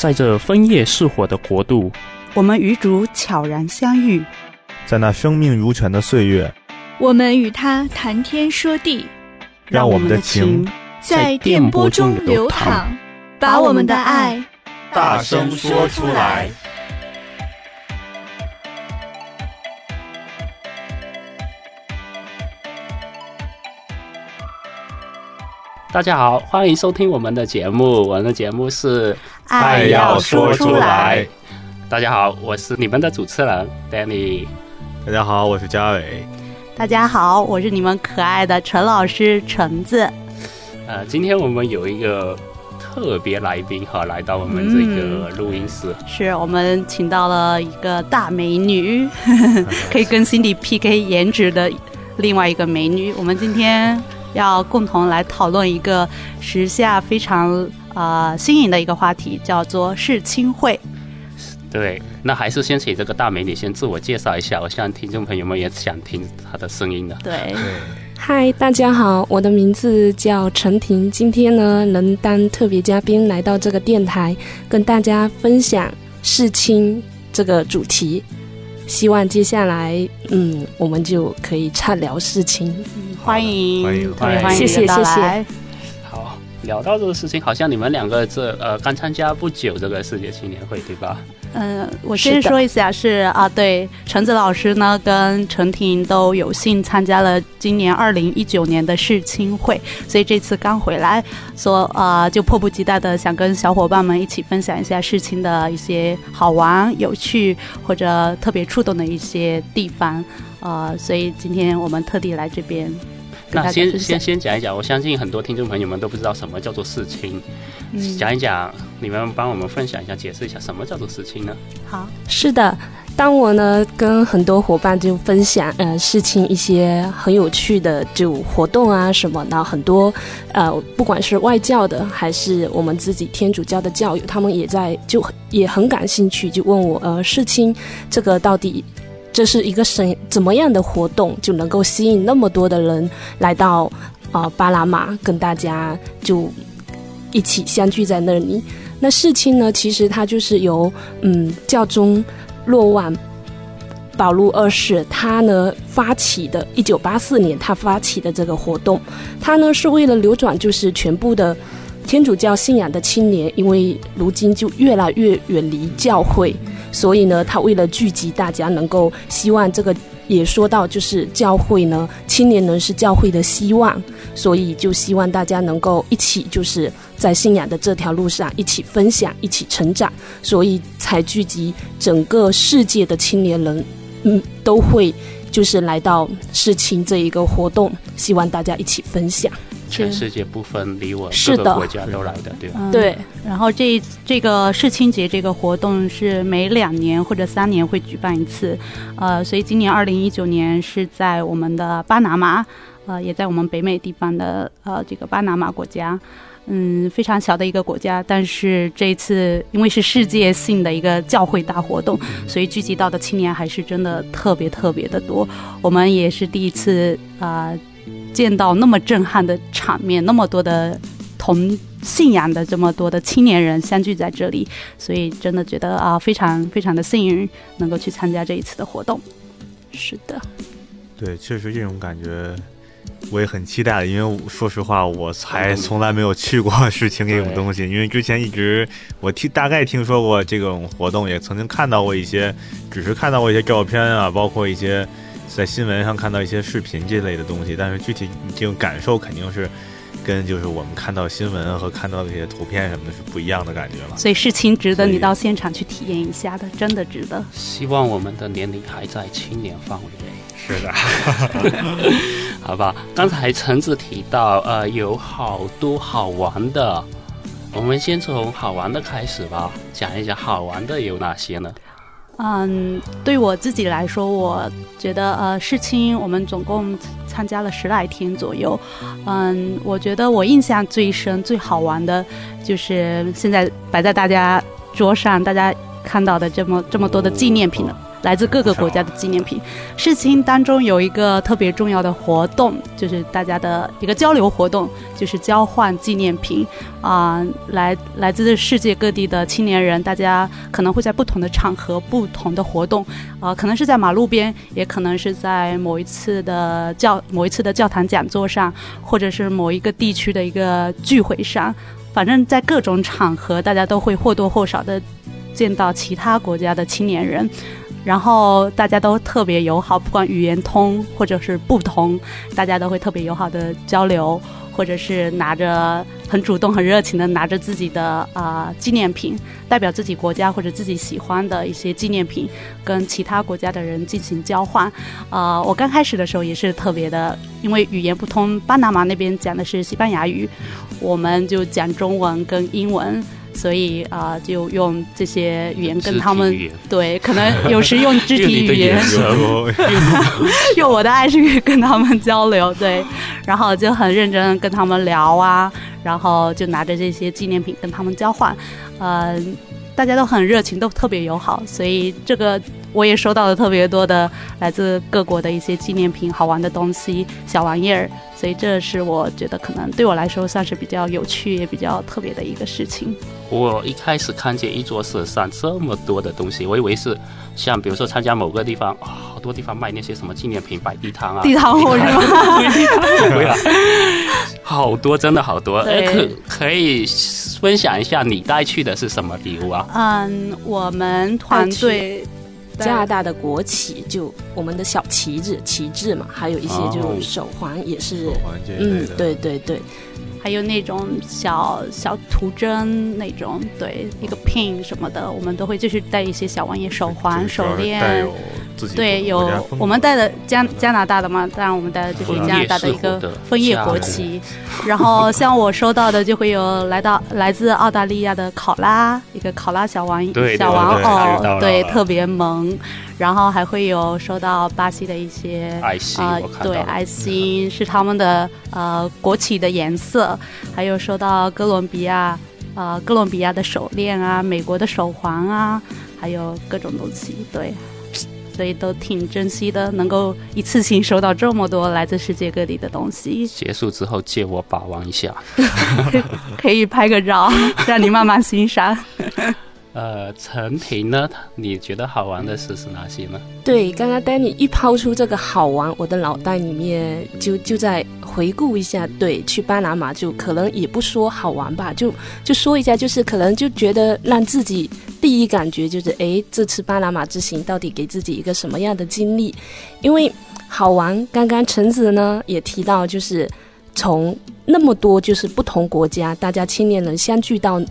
在这枫叶似火的国度，我们与主悄然相遇，在那生命如泉的岁月，我们与他谈天说地，让我们的情在电波中流淌，把我们的爱大声说出来。大家好，欢迎收听我们的节目。我们的节目是《爱要说出来》。大家好，我是你们的主持人 Danny。大家好，我是嘉伟。大家好，我是你们可爱的陈老师橙子。呃，今天我们有一个特别来宾哈，来到我们这个录音室。嗯、是我们请到了一个大美女，可以跟 Cindy PK 颜值的另外一个美女。我们今天。要共同来讨论一个时下非常呃新颖的一个话题，叫做世青会。对，那还是先请这个大美女先自我介绍一下，我希望听众朋友们也想听她的声音的。对，嗨，大家好，我的名字叫陈婷，今天呢能当特别嘉宾来到这个电台，跟大家分享世青这个主题。希望接下来，嗯，我们就可以畅聊世青。嗯，欢迎，欢迎，欢迎，欢迎，谢谢，谢谢。好，聊到这个事情，好像你们两个这呃刚参加不久这个世界青年会，对吧？嗯，我先说一下是，是啊，对，橙子老师呢跟陈婷都有幸参加了今年二零一九年的世青会，所以这次刚回来，说啊就迫不及待的想跟小伙伴们一起分享一下世青的一些好玩、有趣或者特别触动的一些地方，呃，所以今天我们特地来这边。那先先先讲一讲，我相信很多听众朋友们都不知道什么叫做世青，嗯，讲一讲，你们帮我们分享一下，解释一下什么叫做世青呢？好，是的，当我呢跟很多伙伴就分享呃世青一些很有趣的就活动啊什么的，很多呃不管是外教的还是我们自己天主教的教友，他们也在就也很感兴趣，就问我呃世青这个到底。这是一个什怎么样的活动，就能够吸引那么多的人来到啊、巴拿马，跟大家就一起相聚在那里。那事情呢，其实它就是由嗯教宗若望保禄二世他呢发起的，一九八四年他发起的这个活动，他呢是为了流转就是全部的天主教信仰的青年，因为如今就越来越远离教会。所以呢，他为了聚集大家，能够希望这个也说到，就是教会呢，青年人是教会的希望，所以就希望大家能够一起，就是在信仰的这条路上一起分享，一起成长，所以才聚集整个世界的青年人，嗯，都会就是来到世青这一个活动，希望大家一起分享。全世界不分离我，各个国家都来的，对吧？嗯、对。然后这这个世青节这个活动是每两年或者三年会举办一次，呃，所以今年二零一九年是在我们的巴拿马，呃，也在我们北美地方的呃这个巴拿马国家，嗯，非常小的一个国家，但是这一次因为是世界性的一个教会大活动，所以聚集到的青年还是真的特别特别的多。我们也是第一次啊。呃见到那么震撼的场面，那么多的同信仰的这么多的青年人相聚在这里，所以真的觉得啊，非常非常的幸运能够去参加这一次的活动。是的，对，确实这种感觉我也很期待，因为说实话，我还从来没有去过世青这种东西，因为之前一直我听大概听说过这种活动，也曾经看到过一些，只是看到过一些照片啊，包括一些。在新闻上看到一些视频这类的东西，但是具体这种感受肯定是跟就是我们看到新闻和看到这些图片什么的是不一样的感觉了。所以事情值得你到现场去体验一下的，真的值得。希望我们的年龄还在青年范围内。是的，好吧。刚才橙子提到，呃，有好多好玩的，我们先从好玩的开始吧，讲一讲好玩的有哪些呢？嗯，对我自己来说，我觉得呃，世青我们总共参加了十来天左右。嗯，我觉得我印象最深、最好玩的，就是现在摆在大家桌上，大家看到的这么这么多的纪念品了。来自各个国家的纪念品。世青当中有一个特别重要的活动，就是大家的一个交流活动，就是交换纪念品啊、来来自世界各地的青年人，大家可能会在不同的场合、不同的活动啊、可能是在马路边，也可能是在某一次的教某一次的教堂讲座上，或者是某一个地区的一个聚会上，反正在各种场合，大家都会或多或少的见到其他国家的青年人。然后大家都特别友好，不管语言通或者是不通，大家都会特别友好的交流，或者是拿着很主动、很热情的拿着自己的啊、纪念品，代表自己国家或者自己喜欢的一些纪念品，跟其他国家的人进行交换。啊、我刚开始的时候也是特别的，因为语言不通，巴拿马那边讲的是西班牙语，我们就讲中文跟英文。所以啊、呃，就用这些语言跟他们对，可能有时用肢体语言，用 我的爱心语跟他们交流，对，然后就很认真跟他们聊啊，然后就拿着这些纪念品跟他们交换，嗯、呃，大家都很热情，都特别友好，所以这个我也收到了特别多的来自各国的一些纪念品、好玩的东西、小玩意儿。所以这是我觉得可能对我来说算是比较有趣也比较特别的一个事情。我一开始看见一桌子上这么多的东西，我以为是像比如说参加某个地方，哦、好多地方卖那些什么纪念品、摆地摊啊，地摊货是吗？好多，真的好多。可可以分享一下你带去的是什么礼物啊？嗯，我们团队。加拿大的国旗，就我们的小旗子、旗帜嘛，还有一些就是手环也是，手环这嗯，对对对，还有那种小小图针那种，对，一个 pin 什么的，我们都会就是带一些小玩意，手环、手链。对，有我们带的加加拿大的嘛，当然我们带的就是加拿大的一个枫叶国旗。然后像我收到的，就会有来到来自澳大利亚的考拉，一个考拉小玩小玩偶，对，特别萌。然后还会有收到巴西的一些爱心，呃，对，爱心是他们的呃国旗的颜色。还有收到哥伦比亚呃哥伦比亚的手链啊，美国的手环啊，还有各种东西，对。所以都挺珍惜的，能够一次性收到这么多来自世界各地的东西。结束之后借我把玩一下，可以拍个照，让你慢慢欣赏。呃，陈平呢？你觉得好玩的事是哪些呢？对，刚刚 Danny 一抛出这个好玩，我的脑袋里面就就在回顾一下。对，去巴拿马就可能也不说好玩吧，就就说一下，就是可能就觉得让自己第一感觉就是，哎，这次巴拿马之行到底给自己一个什么样的经历？因为好玩，刚刚橙子呢也提到，就是从那么多就是不同国家，大家青年人相聚到。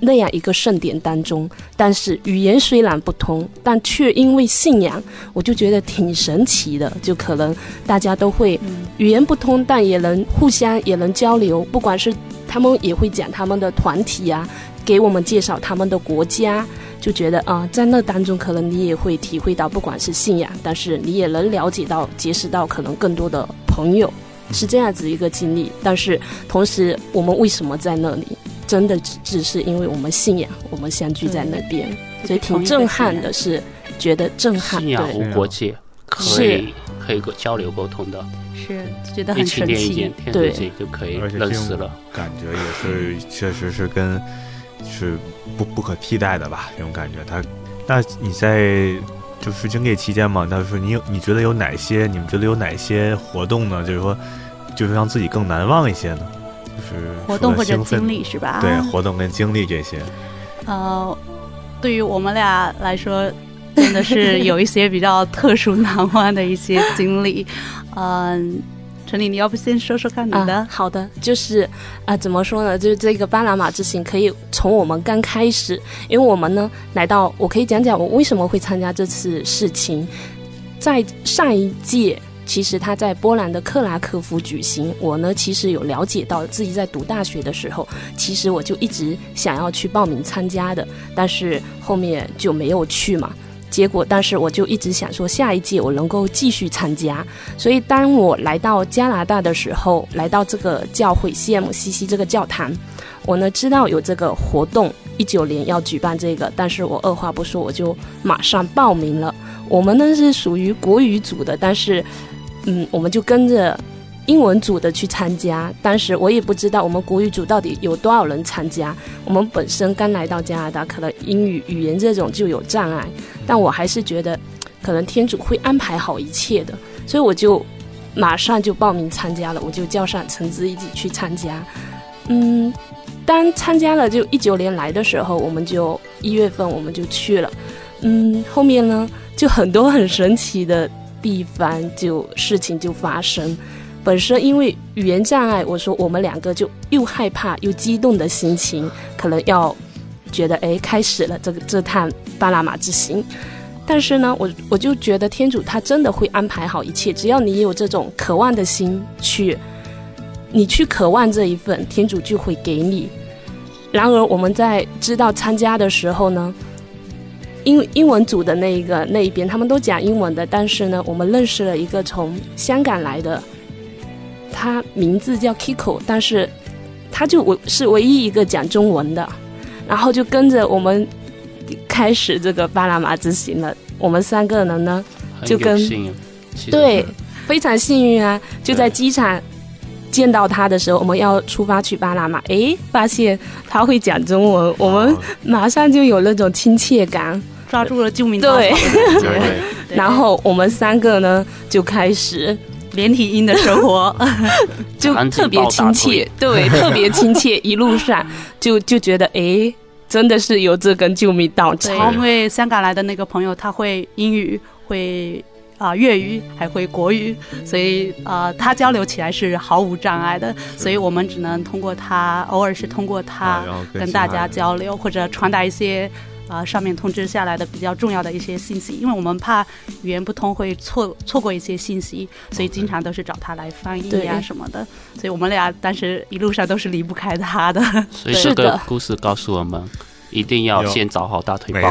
那样一个盛典当中，但是语言虽然不通，但却因为信仰，我就觉得挺神奇的。就可能大家都会语言不通，但也能互相也能交流。不管是他们也会讲他们的团体啊，给我们介绍他们的国家，就觉得啊，在那当中可能你也会体会到，不管是信仰，但是你也能了解到、结识到可能更多的朋友，是这样子一个经历。但是同时，我们为什么在那里？真的只只是因为我们信仰，我们相聚在那边，所以挺震撼的。是觉得震撼，信仰无国界，可以可以交流沟通的，是觉得很神奇。对，就可以认识了。感觉也是，确实是跟是不不可替代的吧？这种感觉。他，那你在就是经历期间嘛？他说你有你觉得有哪些？你们觉得有哪些活动呢？就是说，就是让自己更难忘一些呢？就是活动或者经历是吧？对，活动跟经历这些。呃，对于我们俩来说，真的是有一些比较特殊难忘的一些经历。嗯，陈丽，你要不先说说看你的？啊、好的，就是啊、呃，怎么说呢？就是这个巴拿马之行，可以从我们刚开始，因为我们呢来到，我可以讲讲我为什么会参加这次事情，在上一届。其实他在波兰的克拉科夫举行，我呢其实有了解到自己在读大学的时候，其实我就一直想要去报名参加的，但是后面就没有去嘛。结果，但是我就一直想说下一届我能够继续参加。所以当我来到加拿大的时候，来到这个教会 CMCC 这个教堂，我呢知道有这个活动。一九年要举办这个，但是我二话不说，我就马上报名了。我们呢是属于国语组的，但是，嗯，我们就跟着英文组的去参加。当时我也不知道我们国语组到底有多少人参加。我们本身刚来到加拿大，可能英语语言这种就有障碍，但我还是觉得，可能天主会安排好一切的，所以我就马上就报名参加了。我就叫上橙子一起去参加。嗯，当参加了就一九年来的时候，我们就一月份我们就去了。嗯，后面呢就很多很神奇的地方，就事情就发生。本身因为语言障碍，我说我们两个就又害怕又激动的心情，可能要觉得哎，开始了这个这趟巴拿马之行。但是呢，我我就觉得天主他真的会安排好一切，只要你有这种渴望的心去。你去渴望这一份，天主就会给你。然而我们在知道参加的时候呢，英英文组的那一个那一边他们都讲英文的，但是呢，我们认识了一个从香港来的，他名字叫 Kiko，但是他就我是唯一一个讲中文的，然后就跟着我们开始这个巴拿马之行了。我们三个人呢，就跟对非常幸运啊，就在机场。见到他的时候，我们要出发去巴拿马，诶，发现他会讲中文，我们马上就有那种亲切感，抓住了救命稻草对，然后我们三个呢就开始连体婴的生活，就特别亲切，对，特别亲切，一路上就就觉得哎，真的是有这根救命稻草，因为香港来的那个朋友他会英语，会。啊，粤语还会国语，所以啊，他交流起来是毫无障碍的。所以我们只能通过他，偶尔是通过他跟大家交流，或者传达一些啊上面通知下来的比较重要的一些信息。因为我们怕语言不通会错错过一些信息，所以经常都是找他来翻译呀什么的。所以我们俩当时一路上都是离不开他的。所以这个故事告诉我们。一定要先找好大腿包，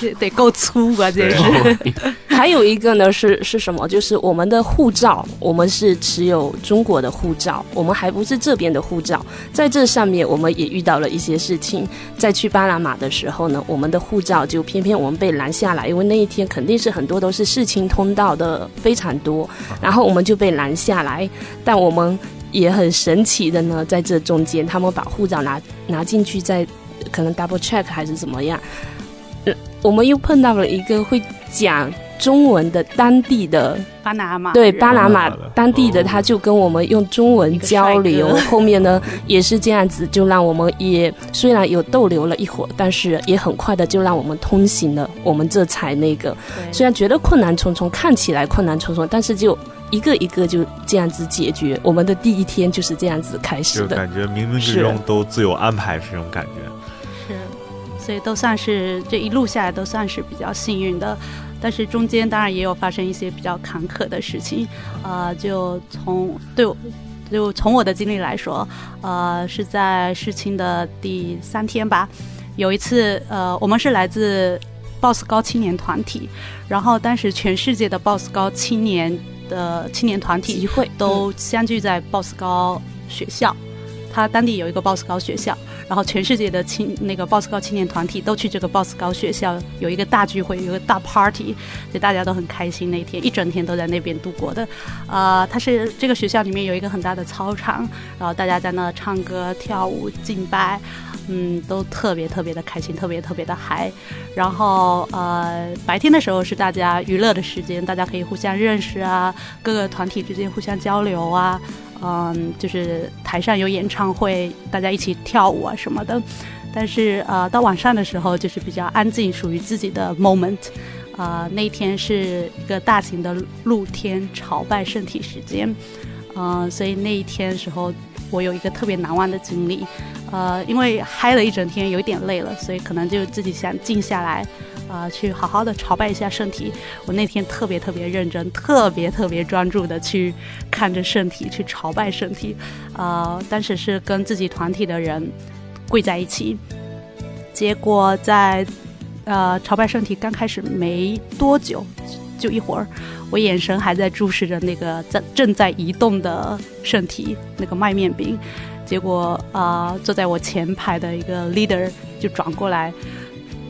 对，得够粗啊！这是。还有一个呢，是是什么？就是我们的护照，我们是持有中国的护照，我们还不是这边的护照。在这上面，我们也遇到了一些事情。在去巴拿马的时候呢，我们的护照就偏偏我们被拦下来，因为那一天肯定是很多都是事情通道的非常多，然后我们就被拦下来。但我们也很神奇的呢，在这中间，他们把护照拿拿进去再。可能 double check 还是怎么样？呃，我们又碰到了一个会讲中文的当地的巴拿马，对巴拿马当地的，他就跟我们用中文交流。后面呢也是这样子，就让我们也虽然有逗留了一会儿，但是也很快的就让我们通行了。我们这才那个，虽然觉得困难重重，看起来困难重重，但是就一个一个就这样子解决。我们的第一天就是这样子开始的，就感觉冥冥之中都自有安排，是这种感觉。所以都算是这一路下来都算是比较幸运的，但是中间当然也有发生一些比较坎坷的事情，呃，就从对，就从我的经历来说，呃，是在事情的第三天吧，有一次，呃，我们是来自 BOSS 高青年团体，然后当时全世界的 BOSS 高青年的青年团体会都相聚在 BOSS 高学校，他当地有一个 BOSS 高学校。然后全世界的青那个 BOSS 高青年团体都去这个 BOSS 高学校有一个大聚会，有一个大 party，就大家都很开心。那天一整天都在那边度过的。呃，它是这个学校里面有一个很大的操场，然后大家在那唱歌、跳舞、敬拜，嗯，都特别特别的开心，特别特别的嗨。然后呃，白天的时候是大家娱乐的时间，大家可以互相认识啊，各个团体之间互相交流啊。嗯，就是台上有演唱会，大家一起跳舞啊什么的。但是呃，到晚上的时候就是比较安静，属于自己的 moment。啊、呃，那天是一个大型的露天朝拜圣体时间。嗯、所以那一天时候，我有一个特别难忘的经历。呃，因为嗨了一整天，有一点累了，所以可能就自己想静下来。啊、去好好的朝拜一下圣体。我那天特别特别认真，特别特别专注的去看着圣体，去朝拜圣体。啊、呃，当时是跟自己团体的人跪在一起。结果在呃朝拜圣体刚开始没多久，就一会儿，我眼神还在注视着那个在正在移动的圣体，那个麦面饼。结果啊、坐在我前排的一个 leader 就转过来，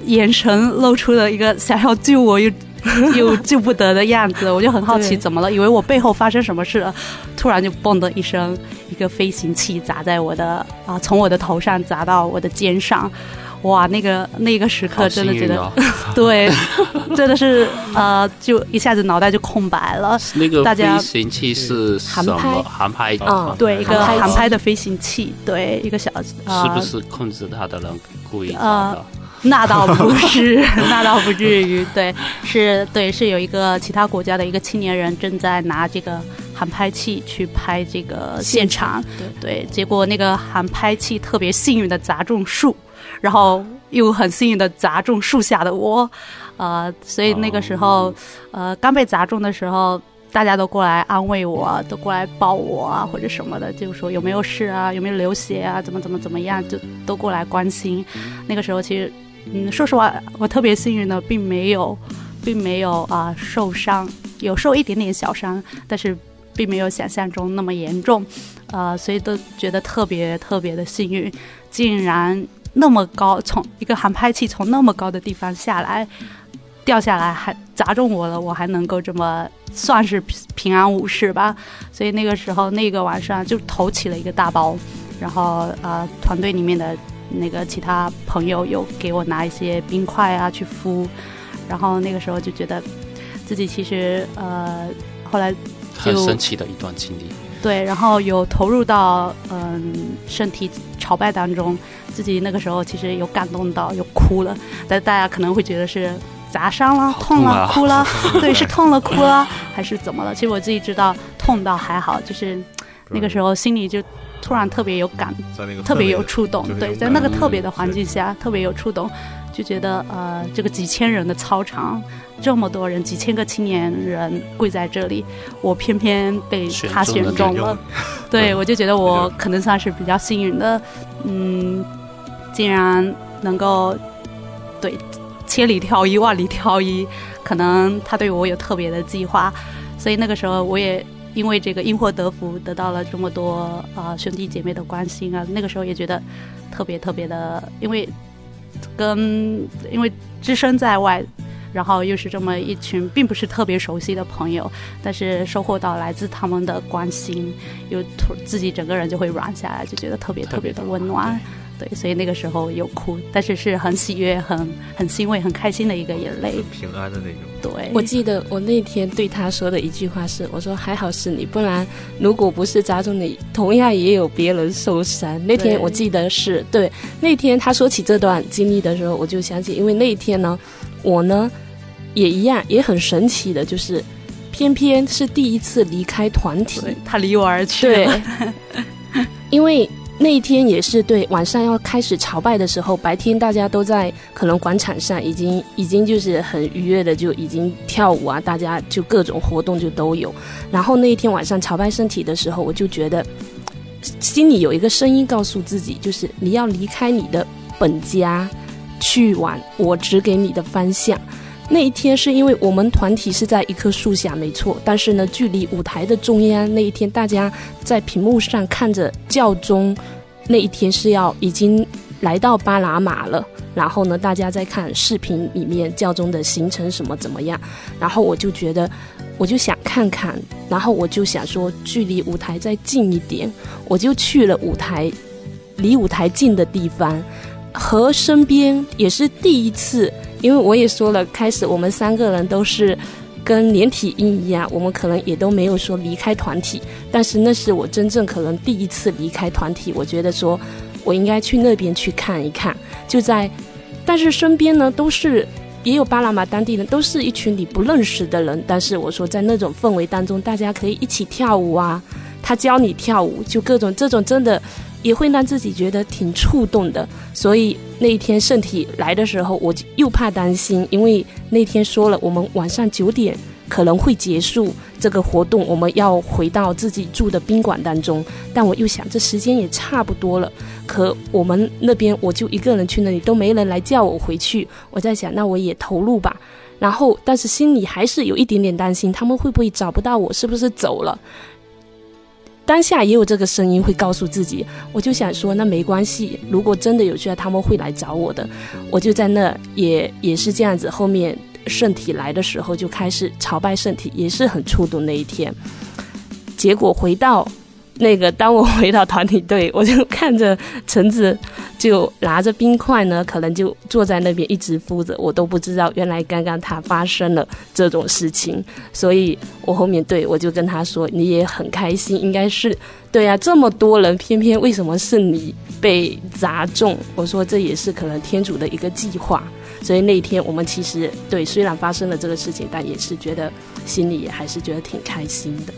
眼神露出了一个想要救我又 又救不得的样子。我就很好奇怎么了，以为我背后发生什么事了，突然就嘣的一声，一个飞行器砸在我的啊、呃，从我的头上砸到我的肩上。哇，那个那个时刻真的觉得，哦、对，真的是呃，就一下子脑袋就空白了。那个飞行器是什么？航拍，嗯，对，一个航拍的飞行器，对，一个小，呃、是不是控制它的人故意呃，那倒不是，那倒不至于。对，是，对，是有一个其他国家的一个青年人正在拿这个航拍器去拍这个现场，对，对，结果那个航拍器特别幸运的砸中树。然后又很幸运的砸中树下的我，呃，所以那个时候，呃，刚被砸中的时候，大家都过来安慰我，都过来抱我啊，或者什么的，就说有没有事啊，有没有流血啊，怎么怎么怎么样，就都过来关心。那个时候其实，嗯，说实话，我特别幸运的，并没有，并没有啊、受伤，有受一点点小伤，但是并没有想象中那么严重，呃，所以都觉得特别特别的幸运，竟然。那么高，从一个航拍器从那么高的地方下来，掉下来还砸中我了，我还能够这么算是平安无事吧。所以那个时候那个晚上就头起了一个大包，然后呃团队里面的那个其他朋友有给我拿一些冰块啊去敷，然后那个时候就觉得自己其实呃后来就很神奇的一段经历。对，然后有投入到嗯身体朝拜当中。自己那个时候其实有感动到，有哭了，但大家可能会觉得是砸伤了、痛了、哭了，对，是痛了、哭了，还是怎么了？其实我自己知道，痛到还好，就是那个时候心里就突然特别有感，特别有触动，对，在那个特别的环境下，特别有触动，就觉得呃，这个几千人的操场，这么多人，几千个青年人跪在这里，我偏偏被他选中了，对，我就觉得我可能算是比较幸运的，嗯。竟然能够对千里挑一、万里挑一，可能他对我有特别的计划，所以那个时候我也因为这个因祸得福，得到了这么多啊、兄弟姐妹的关心啊。那个时候也觉得特别特别的，因为跟因为只身在外，然后又是这么一群并不是特别熟悉的朋友，但是收获到来自他们的关心，又突自己整个人就会软下来，就觉得特别特别的温暖。对，所以那个时候有哭，但是是很喜悦、很很欣慰、很开心的一个眼泪，平安的那种。对，我记得我那天对他说的一句话是：“我说还好是你，不然如果不是砸中你，同样也有别人受伤。”那天我记得是对，那天他说起这段经历的时候，我就想起，因为那一天呢，我呢也一样，也很神奇的，就是偏偏是第一次离开团体，他离我而去。对，因为。那一天也是对，晚上要开始朝拜的时候，白天大家都在可能广场上已经已经就是很愉悦的就已经跳舞啊，大家就各种活动就都有。然后那一天晚上朝拜圣体的时候，我就觉得心里有一个声音告诉自己，就是你要离开你的本家，去往我指给你的方向。那一天是因为我们团体是在一棵树下，没错。但是呢，距离舞台的中央，那一天大家在屏幕上看着教宗，那一天是要已经来到巴拿马了。然后呢，大家在看视频里面教宗的行程什么怎么样。然后我就觉得，我就想看看。然后我就想说，距离舞台再近一点，我就去了舞台，离舞台近的地方，和身边也是第一次。因为我也说了，开始我们三个人都是跟连体婴一样，我们可能也都没有说离开团体，但是那是我真正可能第一次离开团体。我觉得说，我应该去那边去看一看。就在，但是身边呢都是也有巴拿马当地人，都是一群你不认识的人。但是我说在那种氛围当中，大家可以一起跳舞啊，他教你跳舞，就各种这种真的。也会让自己觉得挺触动的，所以那一天圣体来的时候，我就又怕担心，因为那天说了我们晚上九点可能会结束这个活动，我们要回到自己住的宾馆当中。但我又想，这时间也差不多了，可我们那边我就一个人去那里，都没人来叫我回去。我在想，那我也投入吧。然后，但是心里还是有一点点担心，他们会不会找不到我？是不是走了？当下也有这个声音会告诉自己，我就想说，那没关系，如果真的有需要，他们会来找我的。我就在那也也是这样子。后面圣体来的时候，就开始朝拜圣体，也是很触动那一天。结果回到。那个，当我回到团体队，我就看着橙子就拿着冰块呢，可能就坐在那边一直敷着，我都不知道原来刚刚他发生了这种事情，所以我后面对我就跟他说，你也很开心，应该是对啊，这么多人，偏偏为什么是你被砸中？我说这也是可能天主的一个计划，所以那天我们其实对，虽然发生了这个事情，但也是觉得心里还是觉得挺开心的。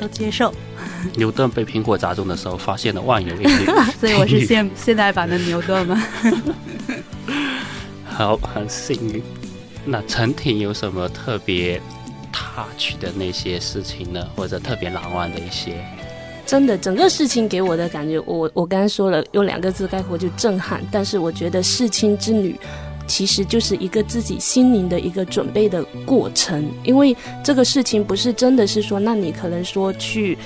都接受。牛顿被苹果砸中的时候，发现了万有引力，所以我是现现代版的牛顿吗？好，很幸运。那陈婷有什么特别 touch 的那些事情呢？或者特别难忘的一些？真的，整个事情给我的感觉，我我刚刚说了，用两个字概括就震撼。但是我觉得世青之旅。其实就是一个自己心灵的一个准备的过程，因为这个事情不是真的是说，那你可能说去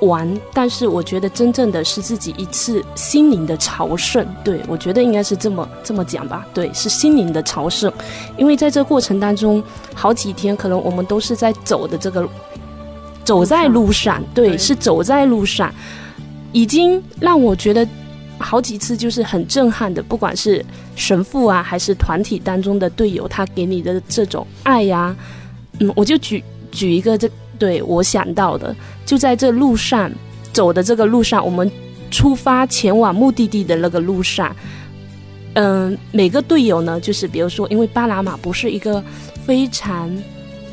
玩，但是我觉得真正的是自己一次心灵的朝圣。对，我觉得应该是这么这么讲吧。对，是心灵的朝圣，因为在这过程当中，好几天可能我们都是在走的这个走在路上，对，对，是走在路上，已经让我觉得。好几次就是很震撼的，不管是神父啊，还是团体当中的队友，他给你的这种爱呀、嗯，我就举举一个这对我想到的，就在这路上走的这个路上，我们出发前往目的地的那个路上，嗯，每个队友呢，就是比如说，因为巴拿马不是一个非常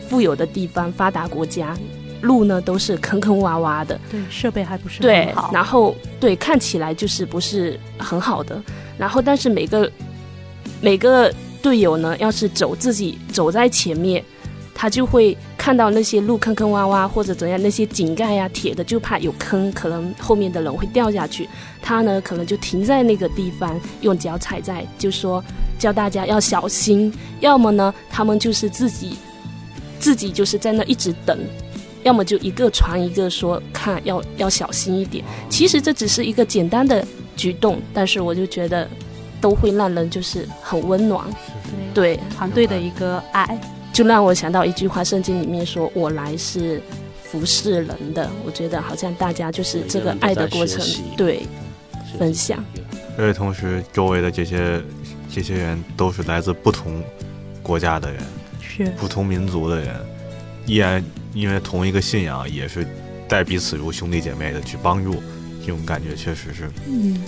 富有的地方，发达国家。路呢都是坑坑洼洼的，对，设备还不是很好，对，然后对，看起来就是不是很好的。然后，但是每个每个队友呢，要是走自己走在前面，他就会看到那些路坑坑洼洼或者怎样，那些井盖呀、铁的，就怕有坑，可能后面的人会掉下去。他呢，可能就停在那个地方，用脚踩在，就说叫大家要小心。要么呢，他们就是自己自己就是在那一直等。要么就一个传一个说，看要要小心一点。其实这只是一个简单的举动，但是我就觉得都会让人就是很温暖。对，团队的一个爱，就让我想到一句话，圣经里面说：“我来是服侍人的。”我觉得好像大家就是这个爱的过程，对，分享。而且同时，周围的这些这些人都是来自不同国家的人，是不同民族的人，依然。因为同一个信仰，也是待彼此如兄弟姐妹的去帮助，这种感觉确实是，嗯，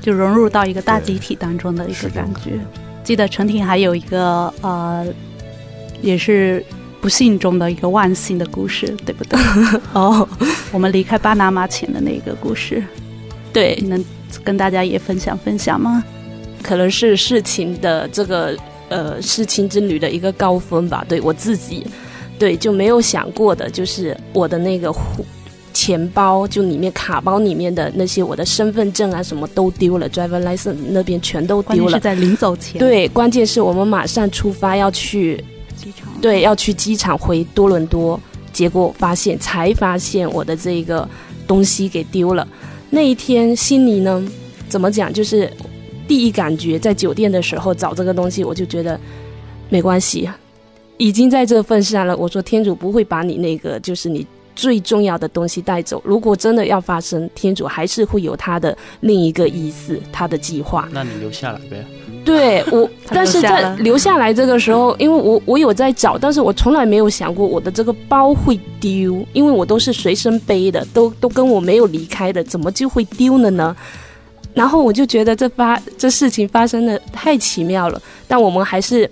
就融入到一个大集体当中的一个感觉。记得陈婷还有一个呃，也是不幸中的一个万幸的故事，对不对？哦，我们离开巴拿马前的那个故事，对，能跟大家也分享分享吗？可能是事情的这个呃事情之旅的一个高峰吧，对我自己。对，就没有想过的，就是我的那个钱包，就里面卡包里面的那些我的身份证啊，什么都丢了，driver license 那边全都丢了。是在临走前。对，关键是我们马上出发要去机场，对，要去机场回多伦多，结果发现才发现我的这个东西给丢了。那一天心里呢，怎么讲？就是第一感觉，在酒店的时候找这个东西，我就觉得没关系。已经在这份上了。我说天主不会把你那个，就是你最重要的东西带走。如果真的要发生，天主还是会有他的另一个意思，他的计划。那你留下来呗。对我，但是在留下来这个时候，因为我我有在找，但是我从来没有想过我的这个包会丢，因为我都是随身背的，都都跟我没有离开的，怎么就会丢了呢？然后我就觉得这发这事情发生的太奇妙了，但我们还是。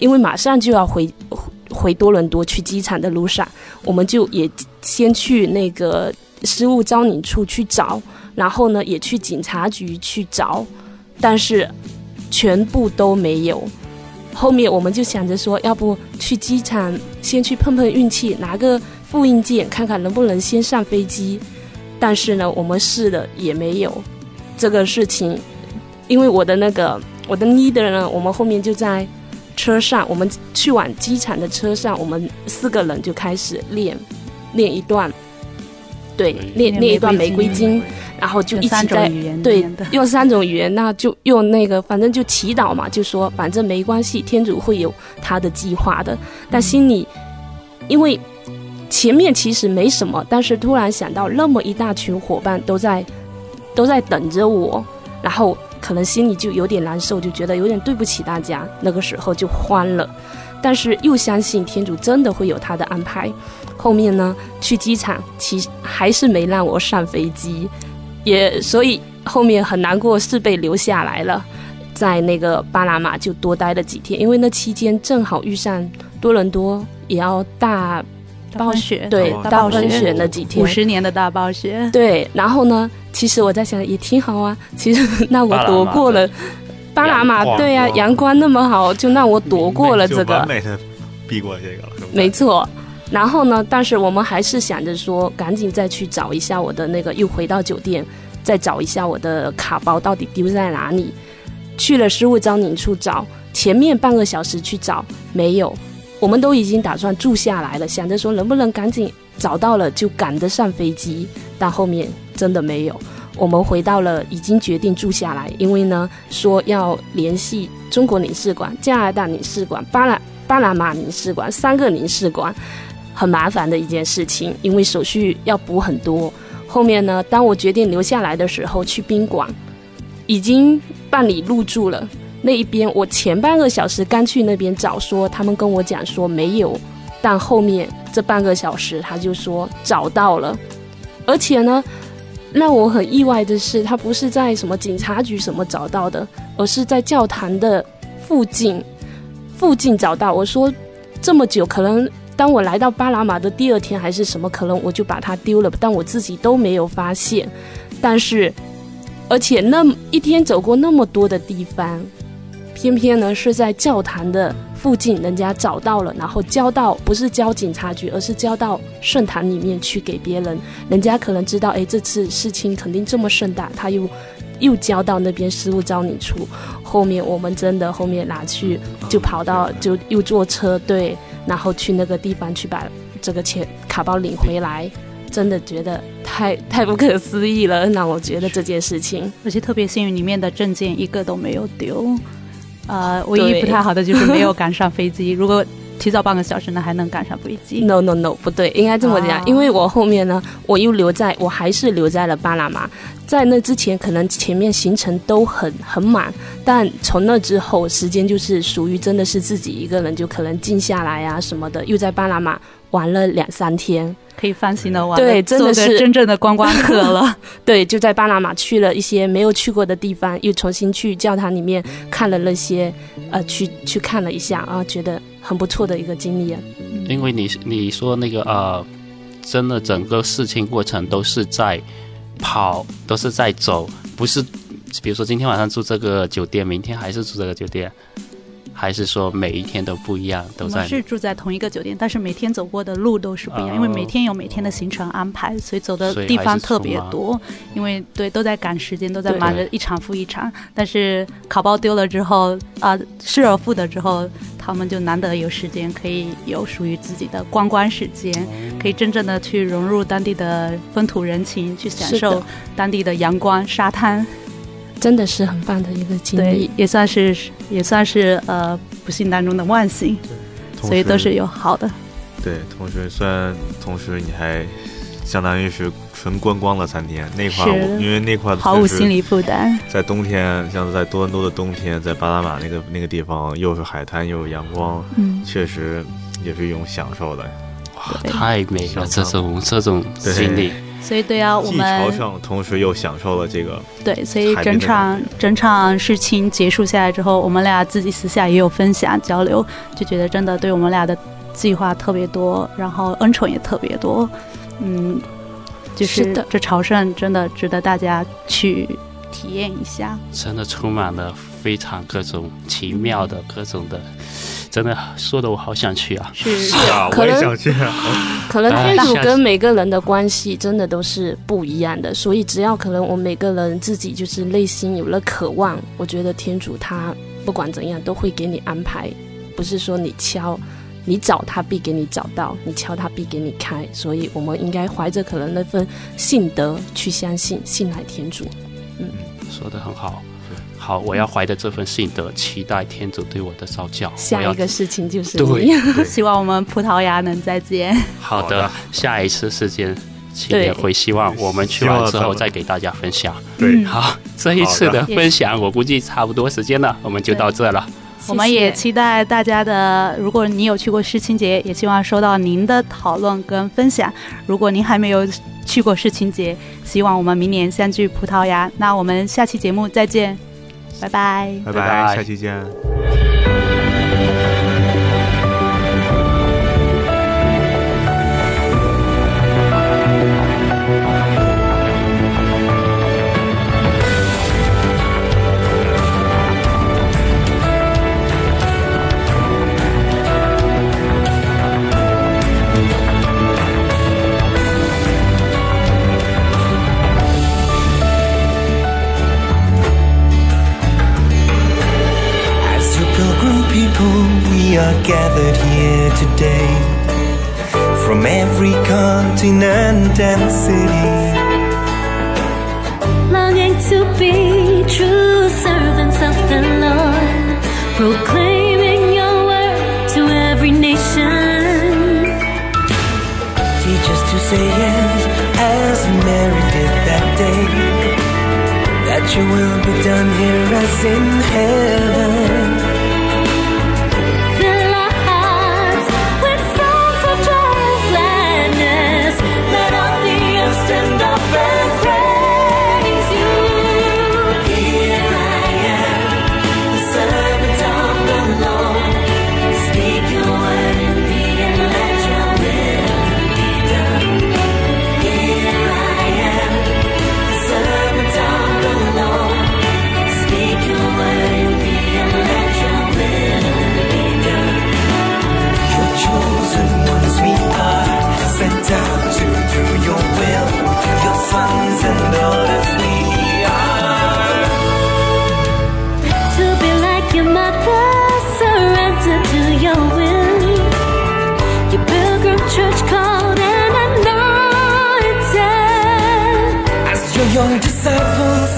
因为马上就要回回多伦多去机场的路上，我们就也先去那个失物招领处去找，然后呢也去警察局去找，但是全部都没有。后面我们就想着说，要不去机场先去碰碰运气，拿个复印件看看能不能先上飞机。但是呢，我们试了也没有这个事情，因为我的那个我的 leader 呢，我们后面就在。车上，我们去往机场的车上，我们四个人就开始练，练一段对，练练一段玫瑰经，然后就一起在对用三种语言，那就用那个，反正就祈祷嘛，就说反正没关系，天主会有他的计划的。但心里因为前面其实没什么，但是突然想到那么一大群伙伴都在都在等着我，然后可能心里就有点难受，就觉得有点对不起大家。那个时候就慌了，但是又相信天主真的会有他的安排。后面呢，去机场其实还是没让我上飞机，也所以后面很难过，是被留下来了，在那个巴拿马就多待了几天，因为那期间正好遇上多伦多也要大暴雪，对，大暴雪那几天，五十年的大暴雪，对。然后呢，其实我在想也挺好啊，其实 那我躲过了巴拿马，对呀、啊，阳光那么好，就让我躲过了这个，避过这个了，没错。然后呢，但是我们还是想着说，赶紧再去找一下我的那个，又回到酒店，再找一下我的卡包到底丢在哪里。去了失物招领处找，前面半个小时去找没有，我们都已经打算住下来了，想着说能不能赶紧找到了就赶得上飞机，但后面真的没有。我们回到了已经决定住下来，因为呢说要联系中国领事馆、加拿大领事馆、巴拿巴拿马领事馆三个领事馆。很麻烦的一件事情，因为手续要补很多。后面呢，当我决定留下来的时候，去宾馆已经办理入住了。那一边我前半个小时刚去那边找，说他们跟我讲说没有，但后面这半个小时他就说找到了。而且呢，让我很意外的是，他不是在什么警察局什么找到的，而是在教堂的附近附近找到。我说这么久，可能。当我来到巴拿马的第二天还是什么，可能我就把它丢了，但我自己都没有发现。但是，而且那一天走过那么多的地方，偏偏呢是在教堂的附近，人家找到了，然后交到不是交警察局，而是交到圣堂里面去给别人。人家可能知道，哎，这次事情肯定这么盛大，他又又交到那边失物招领处。后面我们真的后面拿去，就跑到就又坐车对。然后去那个地方去把这个钱卡包领回来，真的觉得太太不可思议了，让我觉得这件事情，而且特别幸运，里面的证件一个都没有丢。呃，唯一不太好的就是没有赶上飞机，如果提早半个小时呢，还能赶上飞机。No No No，不对，应该这么讲，oh. 因为我后面呢，我又留在，我还是留在了巴拿马。在那之前，可能前面行程都很很满，但从那之后，时间就是属于真的是自己一个人，就可能静下来啊什么的。又在巴拿马玩了两三天，可以放心的玩，对，真的是真正的观光客了。对，就在巴拿马去了一些没有去过的地方，又重新去教堂里面看了那些，呃，去去看了一下啊，觉得很不错的一个经历。因为你你说那个呃，真的整个事情过程都是在。跑都是在走，不是，比如说今天晚上住这个酒店，明天还是住这个酒店，还是说每一天都不一样？都在是住在同一个酒店，但是每天走过的路都是不一样，呃、因为每天有每天的行程安排，所以走的地方特别多。因为对，都在赶时间，都在忙着一场复一场。但是卡包丢了之后，啊、呃，失而复得之后。他们就难得有时间，可以有属于自己的观光时间，可以真正的去融入当地的风土人情，去享受当地的阳光、沙滩，真的是很棒的一个经历，对，也算是也算是呃不幸当中的万幸，所以都是有好的。对，同时虽然同时你还相当于是。纯观光了三天，那块因为那块毫无心理负担。在冬天，像是在多伦多的冬天，在巴拿马那个那个地方，又是海滩又有阳光，嗯，确实也是一种享受的。哇，太美了，这种这种经历。所以对啊，我们既朝圣，同时又享受了这个。对，所以整场整场事情结束下来之后，我们俩自己私下也有分享交流，就觉得真的对我们俩的计划特别多，然后恩宠也特别多，嗯。就是的，这朝圣真的值得大家去体验一下。真的充满了非常各种奇妙的各种的，真的说的我好想去啊！是，是啊，我也想去啊。可能天主跟每个人的关系真的都是不一样的，所以只要可能我们每个人自己就是内心有了渴望，我觉得天主他不管怎样都会给你安排，不是说你敲。你找他必给你找到，你敲他必给你开。所以我们应该怀着可能那份信德去相信，信赖天主。嗯，说的很好。好，我要怀着这份信德，期待天主对我的召叫。下一个事情就是对，希望我们葡萄牙能再见。好的，下一次时间，请也会希望我们去完之后再给大家分享。对，好，这一次的分享我估计差不多时间了，我们就到这了。我们也期待大家的，如果你有去过世青节，也希望收到您的讨论跟分享。如果您还没有去过世青节，希望我们明年相聚葡萄牙。那我们下期节目再见。拜拜，拜拜，下期见。gathered here today from every continent and city. Longing to be true servants of the Lord, proclaiming your word to every nation. Teach us to say yes as Mary did that day. That your will be done here as in heaven. 在风。